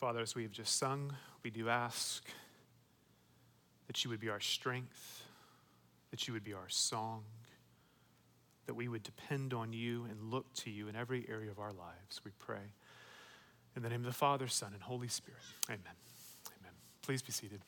Father, as we have just sung, we do ask that you would be our strength, that you would be our song, that we would depend on you and look to you in every area of our lives. We pray. In the name of the Father, Son, and Holy Spirit. Amen. Amen. Please be seated.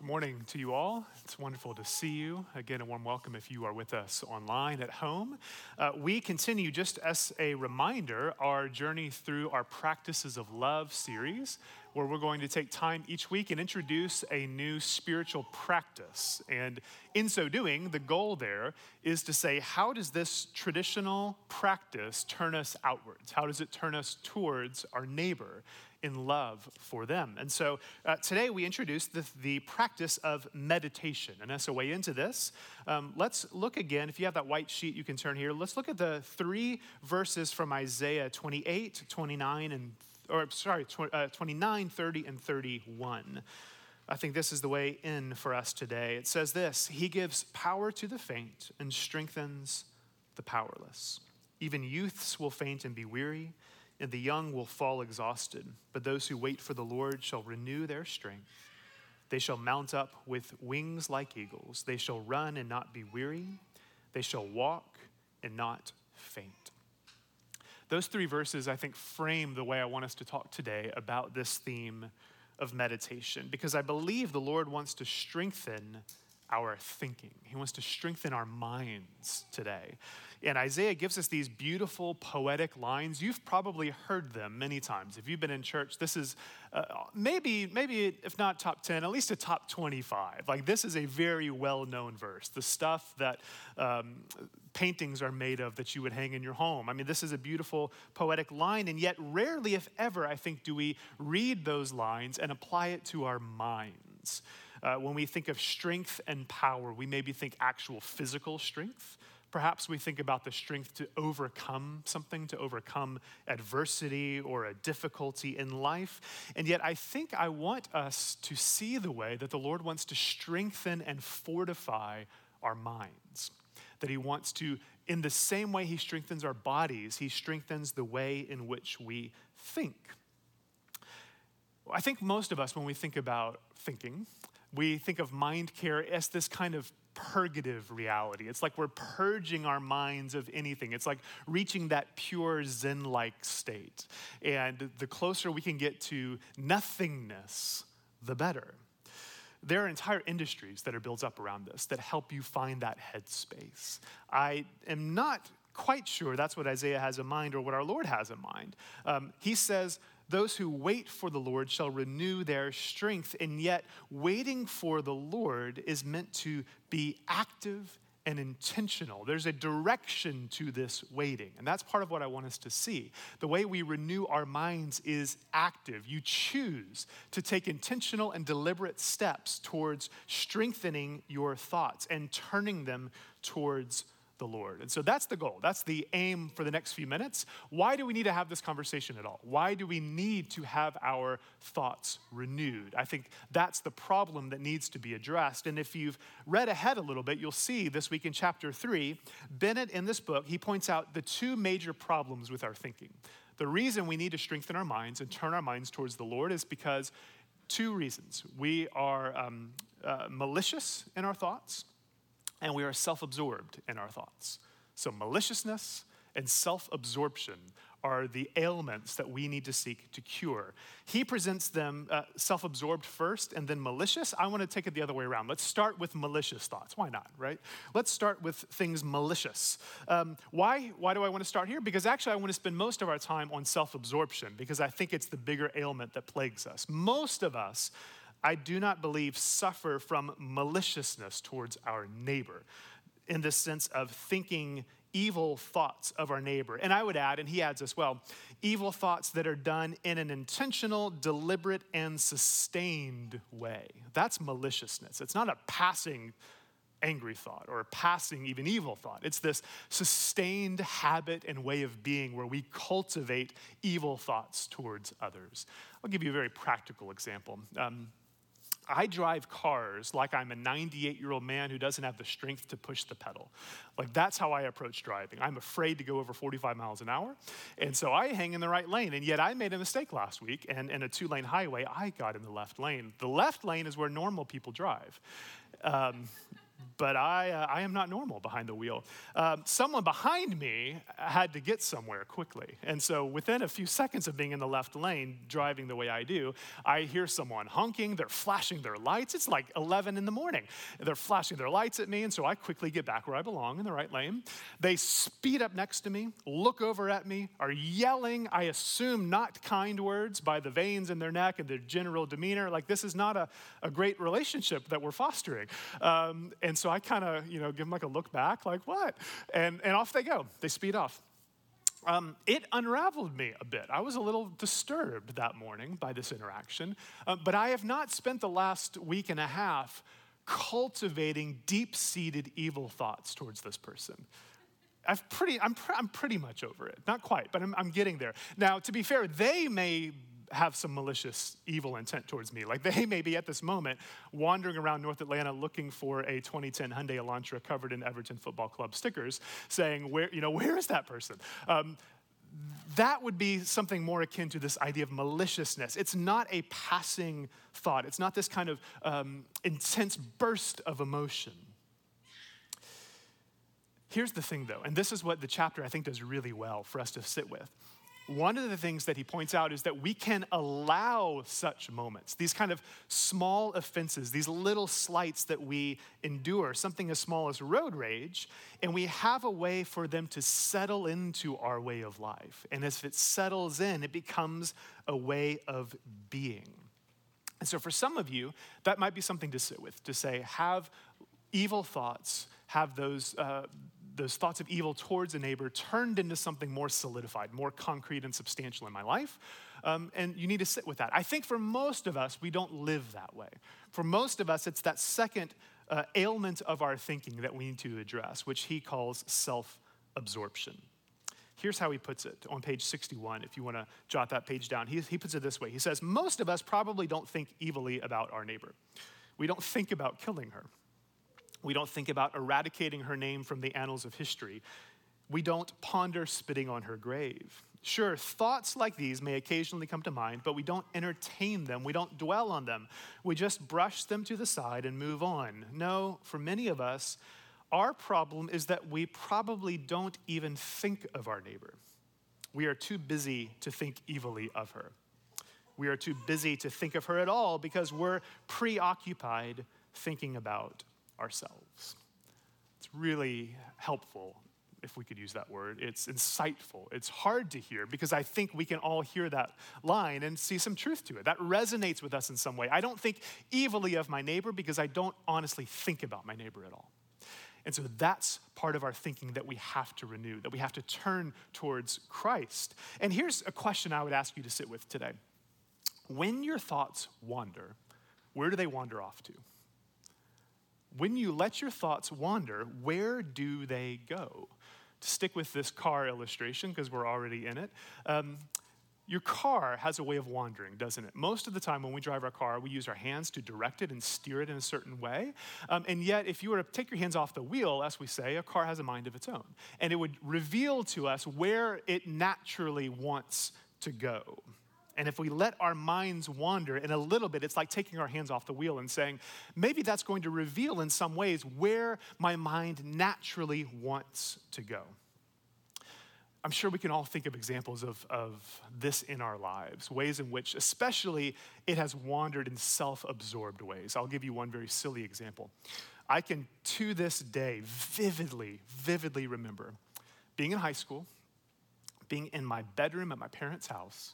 Good morning to you all. It's wonderful to see you. Again, a warm welcome if you are with us online at home. Uh, we continue, just as a reminder, our journey through our Practices of Love series, where we're going to take time each week and introduce a new spiritual practice. And in so doing, the goal there is to say, how does this traditional practice turn us outwards? How does it turn us towards our neighbor? in love for them. And so uh, today we introduce the, the, practice of meditation. And as a way into this, um, let's look again. If you have that white sheet, you can turn here. Let's look at the three verses from Isaiah 28, 29, and, or sorry, uh, 29, 30, and 31. I think this is the way in for us today. It says this He gives power to the faint and strengthens the powerless. Even youths will faint and be weary and the young will fall exhausted, but those who wait for the Lord shall renew their strength. They shall mount up with wings like eagles. They shall run and not be weary. They shall walk and not faint. Those three verses, I think, frame the way I want us to talk today about this theme of meditation, because I believe the Lord wants to strengthen our thinking. He wants to strengthen our minds today. And Isaiah gives us these beautiful poetic lines. You've probably heard them many times. If you've been in church, this is uh, maybe, maybe if not top 10, at least a top 25. Like this is a very well known verse. The stuff that um, paintings are made of that you would hang in your home. I mean, this is a beautiful poetic line, and yet rarely, if ever, I think, do we read those lines and apply it to our minds. Uh, when we think of strength and power, we maybe think actual physical strength. Perhaps we think about the strength to overcome something, to overcome adversity or a difficulty in life. And yet, I think I want us to see the way that the Lord wants to strengthen and fortify our minds. That He wants to, in the same way He strengthens our bodies, He strengthens the way in which we think. I think most of us, when we think about thinking, we think of mind care as this kind of purgative reality. It's like we're purging our minds of anything. It's like reaching that pure Zen like state. And the closer we can get to nothingness, the better. There are entire industries that are built up around this that help you find that headspace. I am not quite sure that's what Isaiah has in mind or what our Lord has in mind. Um, he says, those who wait for the Lord shall renew their strength. And yet, waiting for the Lord is meant to be active and intentional. There's a direction to this waiting. And that's part of what I want us to see. The way we renew our minds is active. You choose to take intentional and deliberate steps towards strengthening your thoughts and turning them towards the Lord. And so that's the goal. That's the aim for the next few minutes. Why do we need to have this conversation at all? Why do we need to have our thoughts renewed? I think that's the problem that needs to be addressed. And if you've read ahead a little bit, you'll see this week in chapter three, Bennett in this book, he points out the two major problems with our thinking. The reason we need to strengthen our minds and turn our minds towards the Lord is because two reasons. We are um, uh, malicious in our thoughts and we are self absorbed in our thoughts. So, maliciousness and self absorption are the ailments that we need to seek to cure. He presents them uh, self absorbed first and then malicious. I want to take it the other way around. Let's start with malicious thoughts. Why not, right? Let's start with things malicious. Um, why, why do I want to start here? Because actually, I want to spend most of our time on self absorption because I think it's the bigger ailment that plagues us. Most of us I do not believe suffer from maliciousness towards our neighbor in the sense of thinking evil thoughts of our neighbor. And I would add, and he adds as well, evil thoughts that are done in an intentional, deliberate, and sustained way. That's maliciousness. It's not a passing angry thought or a passing, even evil thought. It's this sustained habit and way of being where we cultivate evil thoughts towards others. I'll give you a very practical example. Um, I drive cars like I'm a 98 year old man who doesn't have the strength to push the pedal. Like, that's how I approach driving. I'm afraid to go over 45 miles an hour. And so I hang in the right lane. And yet I made a mistake last week. And in a two lane highway, I got in the left lane. The left lane is where normal people drive. Um, but I, uh, I am not normal behind the wheel. Um, someone behind me had to get somewhere quickly. And so within a few seconds of being in the left lane, driving the way I do, I hear someone honking, they're flashing their lights. It's like 11 in the morning. They're flashing their lights at me, and so I quickly get back where I belong in the right lane. They speed up next to me, look over at me, are yelling, I assume not kind words by the veins in their neck and their general demeanor. Like this is not a, a great relationship that we're fostering. Um, and so I kind of, you know, give them like a look back, like, what? And, and off they go. They speed off. Um, it unraveled me a bit. I was a little disturbed that morning by this interaction, uh, but I have not spent the last week and a half cultivating deep seated evil thoughts towards this person. I've pretty, I'm, I'm pretty much over it. Not quite, but I'm, I'm getting there. Now, to be fair, they may have some malicious, evil intent towards me. Like they may be at this moment wandering around North Atlanta looking for a 2010 Hyundai Elantra covered in Everton Football Club stickers, saying, "Where, you know, where is that person?" Um, that would be something more akin to this idea of maliciousness. It's not a passing thought. It's not this kind of um, intense burst of emotion. Here's the thing, though, and this is what the chapter I think does really well for us to sit with one of the things that he points out is that we can allow such moments, these kind of small offenses, these little slights that we endure, something as small as road rage, and we have a way for them to settle into our way of life. And as it settles in, it becomes a way of being. And so for some of you, that might be something to sit with, to say, have evil thoughts, have those. Uh, those thoughts of evil towards a neighbor turned into something more solidified, more concrete and substantial in my life. Um, and you need to sit with that. I think for most of us, we don't live that way. For most of us, it's that second uh, ailment of our thinking that we need to address, which he calls self absorption. Here's how he puts it on page 61, if you want to jot that page down. He, he puts it this way He says, Most of us probably don't think evilly about our neighbor. We don't think about killing her. We don't think about eradicating her name from the annals of history. We don't ponder spitting on her grave. Sure, thoughts like these may occasionally come to mind, but we don't entertain them. We don't dwell on them. We just brush them to the side and move on. No, for many of us, our problem is that we probably don't even think of our neighbor. We are too busy to think evilly of her. We are too busy to think of her at all because we're preoccupied thinking about ourselves. It's really helpful if we could use that word. It's insightful. It's hard to hear because I think we can all hear that line and see some truth to it. That resonates with us in some way. I don't think evilly of my neighbor because I don't honestly think about my neighbor at all. And so that's part of our thinking that we have to renew, that we have to turn towards Christ. And here's a question I would ask you to sit with today. When your thoughts wander, where do they wander off to? When you let your thoughts wander, where do they go? To stick with this car illustration, because we're already in it, um, your car has a way of wandering, doesn't it? Most of the time, when we drive our car, we use our hands to direct it and steer it in a certain way. Um, and yet, if you were to take your hands off the wheel, as we say, a car has a mind of its own. And it would reveal to us where it naturally wants to go. And if we let our minds wander in a little bit, it's like taking our hands off the wheel and saying, maybe that's going to reveal in some ways where my mind naturally wants to go. I'm sure we can all think of examples of, of this in our lives, ways in which, especially, it has wandered in self absorbed ways. I'll give you one very silly example. I can, to this day, vividly, vividly remember being in high school, being in my bedroom at my parents' house,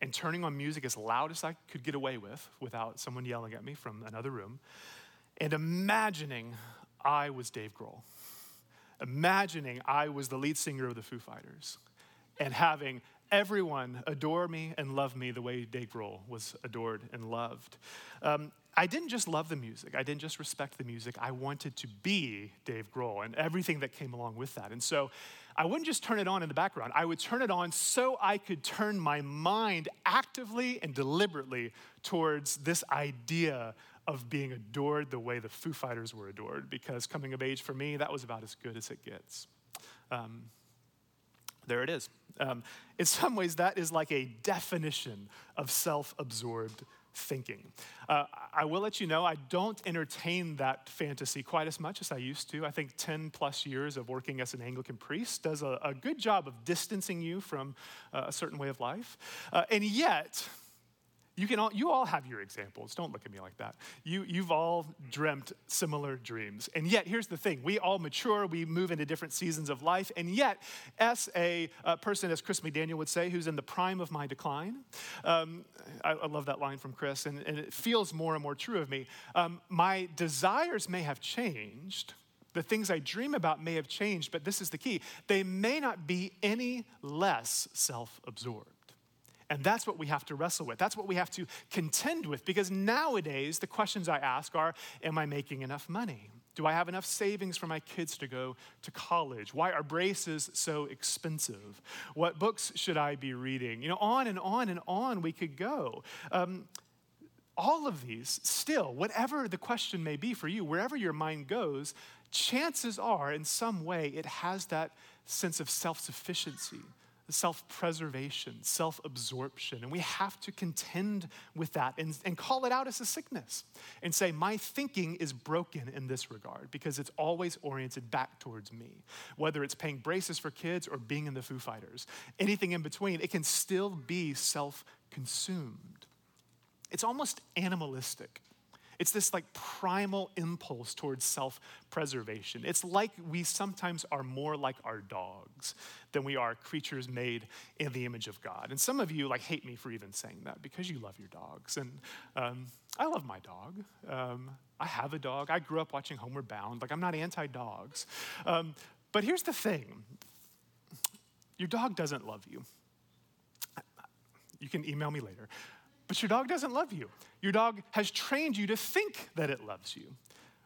and turning on music as loud as I could get away with without someone yelling at me from another room, and imagining I was Dave Grohl, imagining I was the lead singer of the Foo Fighters, and having everyone adore me and love me the way Dave Grohl was adored and loved. Um, I didn't just love the music, I didn't just respect the music, I wanted to be Dave Grohl and everything that came along with that. And so I wouldn't just turn it on in the background, I would turn it on so I could turn my mind actively and deliberately towards this idea of being adored the way the Foo Fighters were adored, because coming of age for me, that was about as good as it gets. Um, there it is. Um, in some ways, that is like a definition of self absorbed thinking. Uh, I will let you know, I don't entertain that fantasy quite as much as I used to. I think 10 plus years of working as an Anglican priest does a, a good job of distancing you from uh, a certain way of life. Uh, and yet, you, can all, you all have your examples. Don't look at me like that. You, you've all dreamt similar dreams. And yet, here's the thing we all mature, we move into different seasons of life. And yet, as a, person, as Chris McDaniel would say, who's in the prime of my decline, um, I, I, love that line from Chris, and, and, it feels more and more true of me. Um, my desires may have changed. The things I dream about may have changed, but this is the key. They may not be any less self absorbed. And that's what we have to wrestle with. That's what we have to contend with because nowadays the questions I ask are Am I making enough money? Do I have enough savings for my kids to go to college? Why are braces so expensive? What books should I be reading? You know, on and on and on we could go. Um, all of these, still, whatever the question may be for you, wherever your mind goes, chances are in some way it has that sense of self sufficiency self preservation, self absorption. And we have to contend with that and, and call it out as a sickness and say, My thinking is broken in this regard because it's always oriented back towards me. Whether it's paying braces for kids or being in the Foo Fighters, anything in between, it can still be self consumed. It's almost animalistic. It's this like primal impulse towards self preservation. It's like we sometimes are more like our dogs than we are creatures made in the image of God. And some of you like hate me for even saying that because you love your dogs. And um, I love my dog. Um, I have a dog. I grew up watching Homeward Bound. Like, I'm not anti dogs. Um, but here's the thing your dog doesn't love you. You can email me later. But your dog doesn't love you. Your dog has trained you to think that it loves you.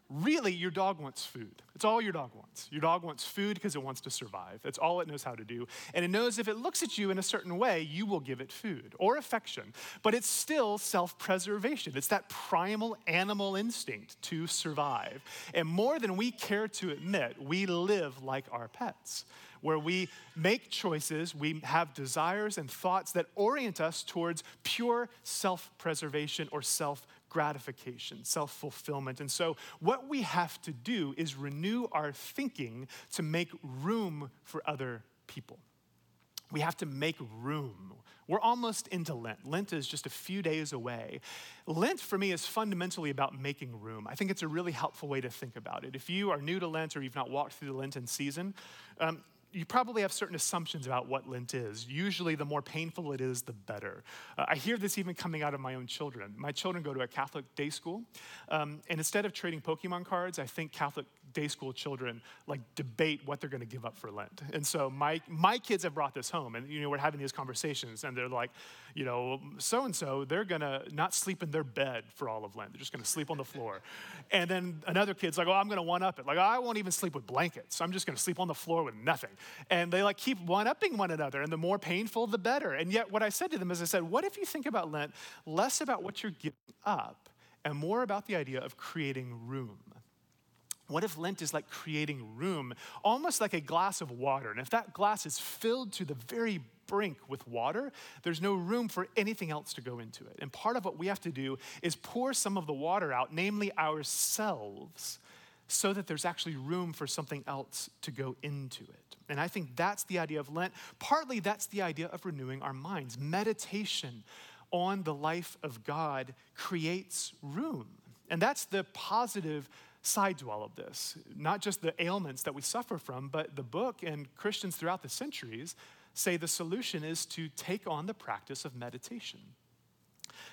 Really, your dog wants food. It's all your dog wants. Your dog wants food because it wants to survive. That's all it knows how to do. And it knows if it looks at you in a certain way, you will give it food or affection. But it's still self preservation. It's that primal animal instinct to survive. And more than we care to admit, we live like our pets where we make choices, we have desires and thoughts that orient us towards pure self preservation or self gratification, self fulfillment. And so, what we have to do is renew our thinking to make room for other people. We have to make room. We're almost into Lent. Lent is just a few days away. Lent for me is fundamentally about making room. I think it's a really helpful way to think about it. If you are new to Lent or you've not walked through the Lenten season, um, you probably have certain assumptions about what Lent is. Usually, the more painful it is, the better. Uh, I hear this even coming out of my own children. My children go to a Catholic day school, um, and instead of trading Pokemon cards, I think Catholic day school children like debate what they're going to give up for Lent. And so my my kids have brought this home, and you know we're having these conversations, and they're like, you know, so and so they're going to not sleep in their bed for all of Lent. They're just going to sleep on the floor. And then another kid's like, oh, I'm going to one up it. Like I won't even sleep with blankets. I'm just going to sleep on the floor with nothing. And they like keep one upping one another, and the more painful, the better. And yet, what I said to them is, I said, what if you think about Lent less about what you're giving up and more about the idea of creating room? What if Lent is like creating room, almost like a glass of water? And if that glass is filled to the very brink with water, there's no room for anything else to go into it. And part of what we have to do is pour some of the water out, namely ourselves, so that there's actually room for something else to go into it. And I think that's the idea of Lent. Partly that's the idea of renewing our minds. Meditation on the life of God creates room. And that's the positive side to all of this. Not just the ailments that we suffer from, but the book and Christians throughout the centuries say the solution is to take on the practice of meditation.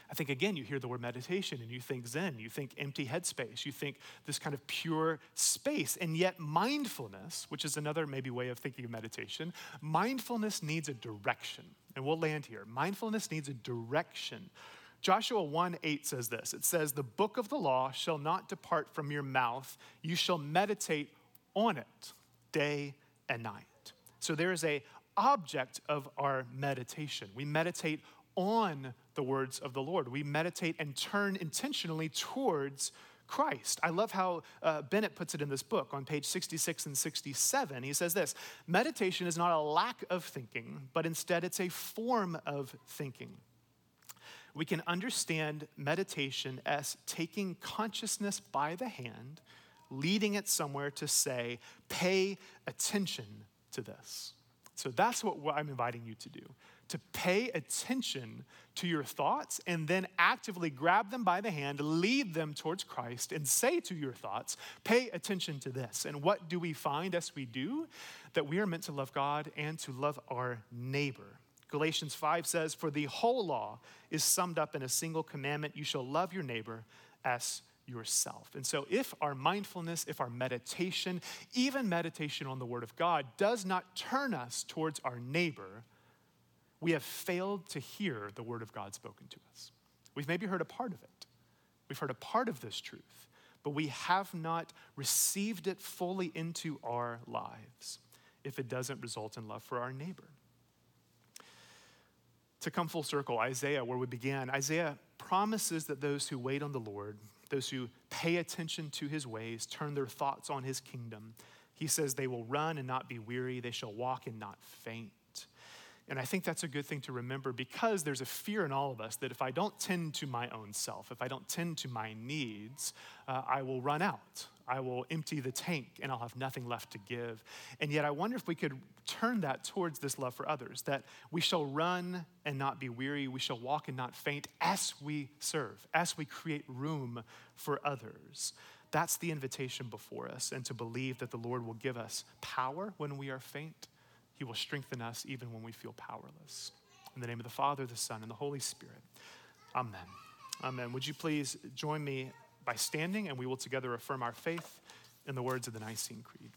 I think, again, you hear the word meditation and you think Zen, you think empty headspace, you think this kind of pure space. And yet, mindfulness, which is another maybe way of thinking of meditation, mindfulness needs a direction. And we'll land here. Mindfulness needs a direction Joshua 1 8 says this it says, The book of the law shall not depart from your mouth, you shall meditate on it day and night. So there is a object of our meditation. We meditate on the words of the Lord. We meditate and turn intentionally towards Christ. I love how uh, Bennett puts it in this book on page 66 and 67. He says this Meditation is not a lack of thinking, but instead it's a form of thinking. We can understand meditation as taking consciousness by the hand, leading it somewhere to say, pay attention to this. So that's what I'm inviting you to do to pay attention to your thoughts and then actively grab them by the hand, lead them towards Christ, and say to your thoughts, pay attention to this. And what do we find as we do? That we are meant to love God and to love our neighbor. Galatians 5 says, For the whole law is summed up in a single commandment you shall love your neighbor as yourself. And so, if our mindfulness, if our meditation, even meditation on the Word of God, does not turn us towards our neighbor, we have failed to hear the word of God spoken to us. We've maybe heard a part of it. We've heard a part of this truth, but we have not received it fully into our lives if it doesn't result in love for our neighbor. To come full circle, Isaiah, where we began, Isaiah promises that those who wait on the Lord, those who pay attention to his ways, turn their thoughts on his kingdom, he says they will run and not be weary, they shall walk and not faint. And I think that's a good thing to remember because there's a fear in all of us that if I don't tend to my own self, if I don't tend to my needs, uh, I will run out. I will empty the tank and I'll have nothing left to give. And yet, I wonder if we could turn that towards this love for others that we shall run and not be weary, we shall walk and not faint as we serve, as we create room for others. That's the invitation before us, and to believe that the Lord will give us power when we are faint he will strengthen us even when we feel powerless. In the name of the Father, the Son, and the Holy Spirit. Amen. Amen. Would you please join me by standing and we will together affirm our faith in the words of the Nicene Creed.